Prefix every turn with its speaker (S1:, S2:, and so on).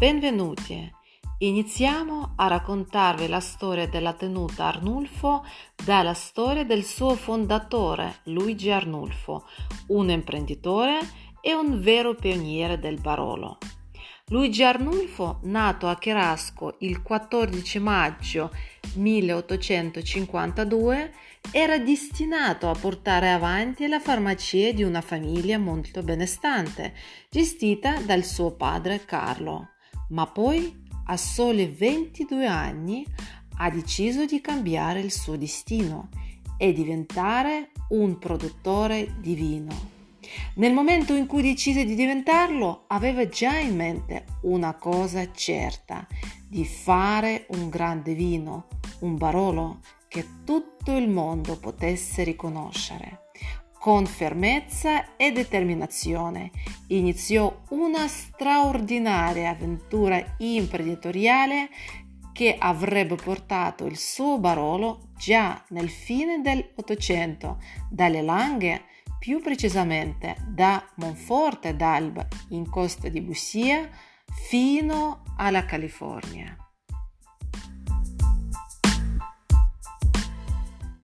S1: Benvenuti! Iniziamo a raccontarvi la storia della tenuta Arnulfo dalla storia del suo fondatore Luigi Arnulfo, un imprenditore e un vero pioniere del Barolo. Luigi Arnulfo, nato a Cherasco il 14 maggio 1852, era destinato a portare avanti la farmacia di una famiglia molto benestante, gestita dal suo padre Carlo. Ma poi, a soli 22 anni, ha deciso di cambiare il suo destino e diventare un produttore di vino. Nel momento in cui decise di diventarlo, aveva già in mente una cosa certa, di fare un grande vino, un Barolo che tutto il mondo potesse riconoscere. Con fermezza e determinazione iniziò una straordinaria avventura imprenditoriale che avrebbe portato il suo Barolo già nel fine dell'Ottocento dalle Langhe più precisamente da Monforte d'Alba in costa di Busia fino alla California.